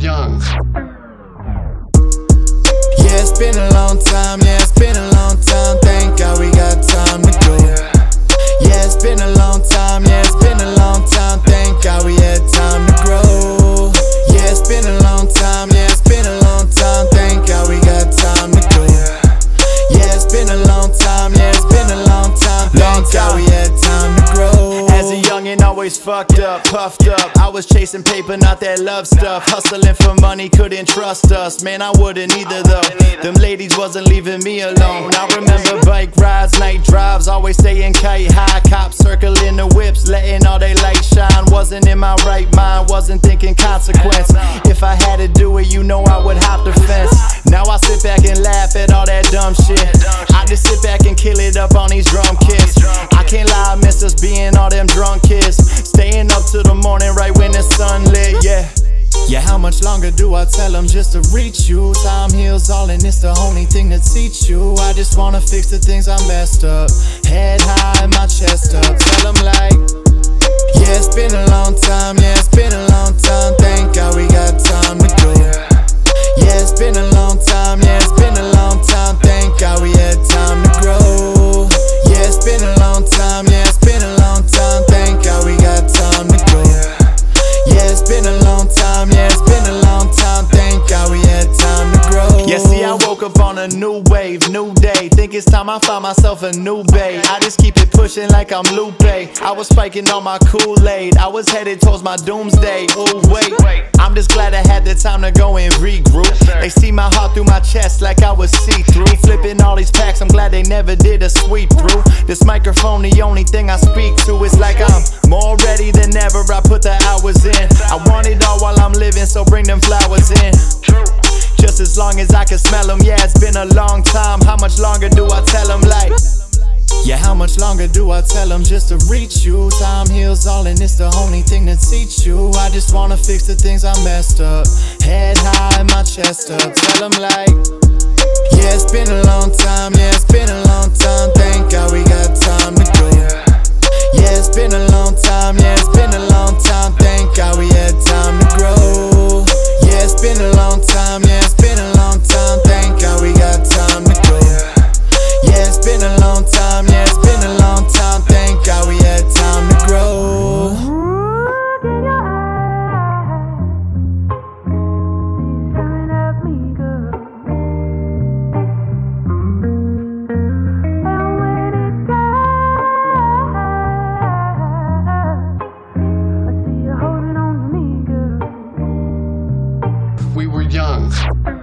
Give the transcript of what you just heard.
Young. Yeah, it's been a long time, yeah, fucked up, puffed up. I was chasing paper, not that love stuff. Hustling for money, couldn't trust us. Man, I wouldn't either though. Them ladies wasn't leaving me alone. I remember bike rides, night drives, always staying kite high. Cops circling the whips, letting all they light shine. Wasn't in my right mind, wasn't thinking consequence. If I had to do it, you know I would hop the fence. Now I sit back and laugh at all that dumb shit. I just sit back and kill it up on these drum kits. I can't lie, I miss us being all longer do I tell them just to reach you? Time heals all, and it's the only thing that teach you. I just wanna fix the things I messed up. Head high, in my chest new wave, new day. Think it's time I find myself a new bay. I just keep it pushing like I'm Lupe. I was spiking on my Kool Aid. I was headed towards my doomsday. Oh, wait. I'm just glad I had the time to go and regroup. They see my heart through my chest like I was see through. Flipping all these packs, I'm glad they never did a sweep through. This microphone, the only thing I speak to. It's like I'm more ready than ever. I put the hours in. I want it all while I'm living, so bring them flowers in. Just as long as I can smell them, yeah, it's been a long time. How much longer do I tell them, like? Yeah, how much longer do I tell them just to reach you? Time heals all, and it's the only thing that teach you. I just wanna fix the things I messed up. Head high, my chest up. Tell them like, yeah, it's been a long time, yeah, Bye.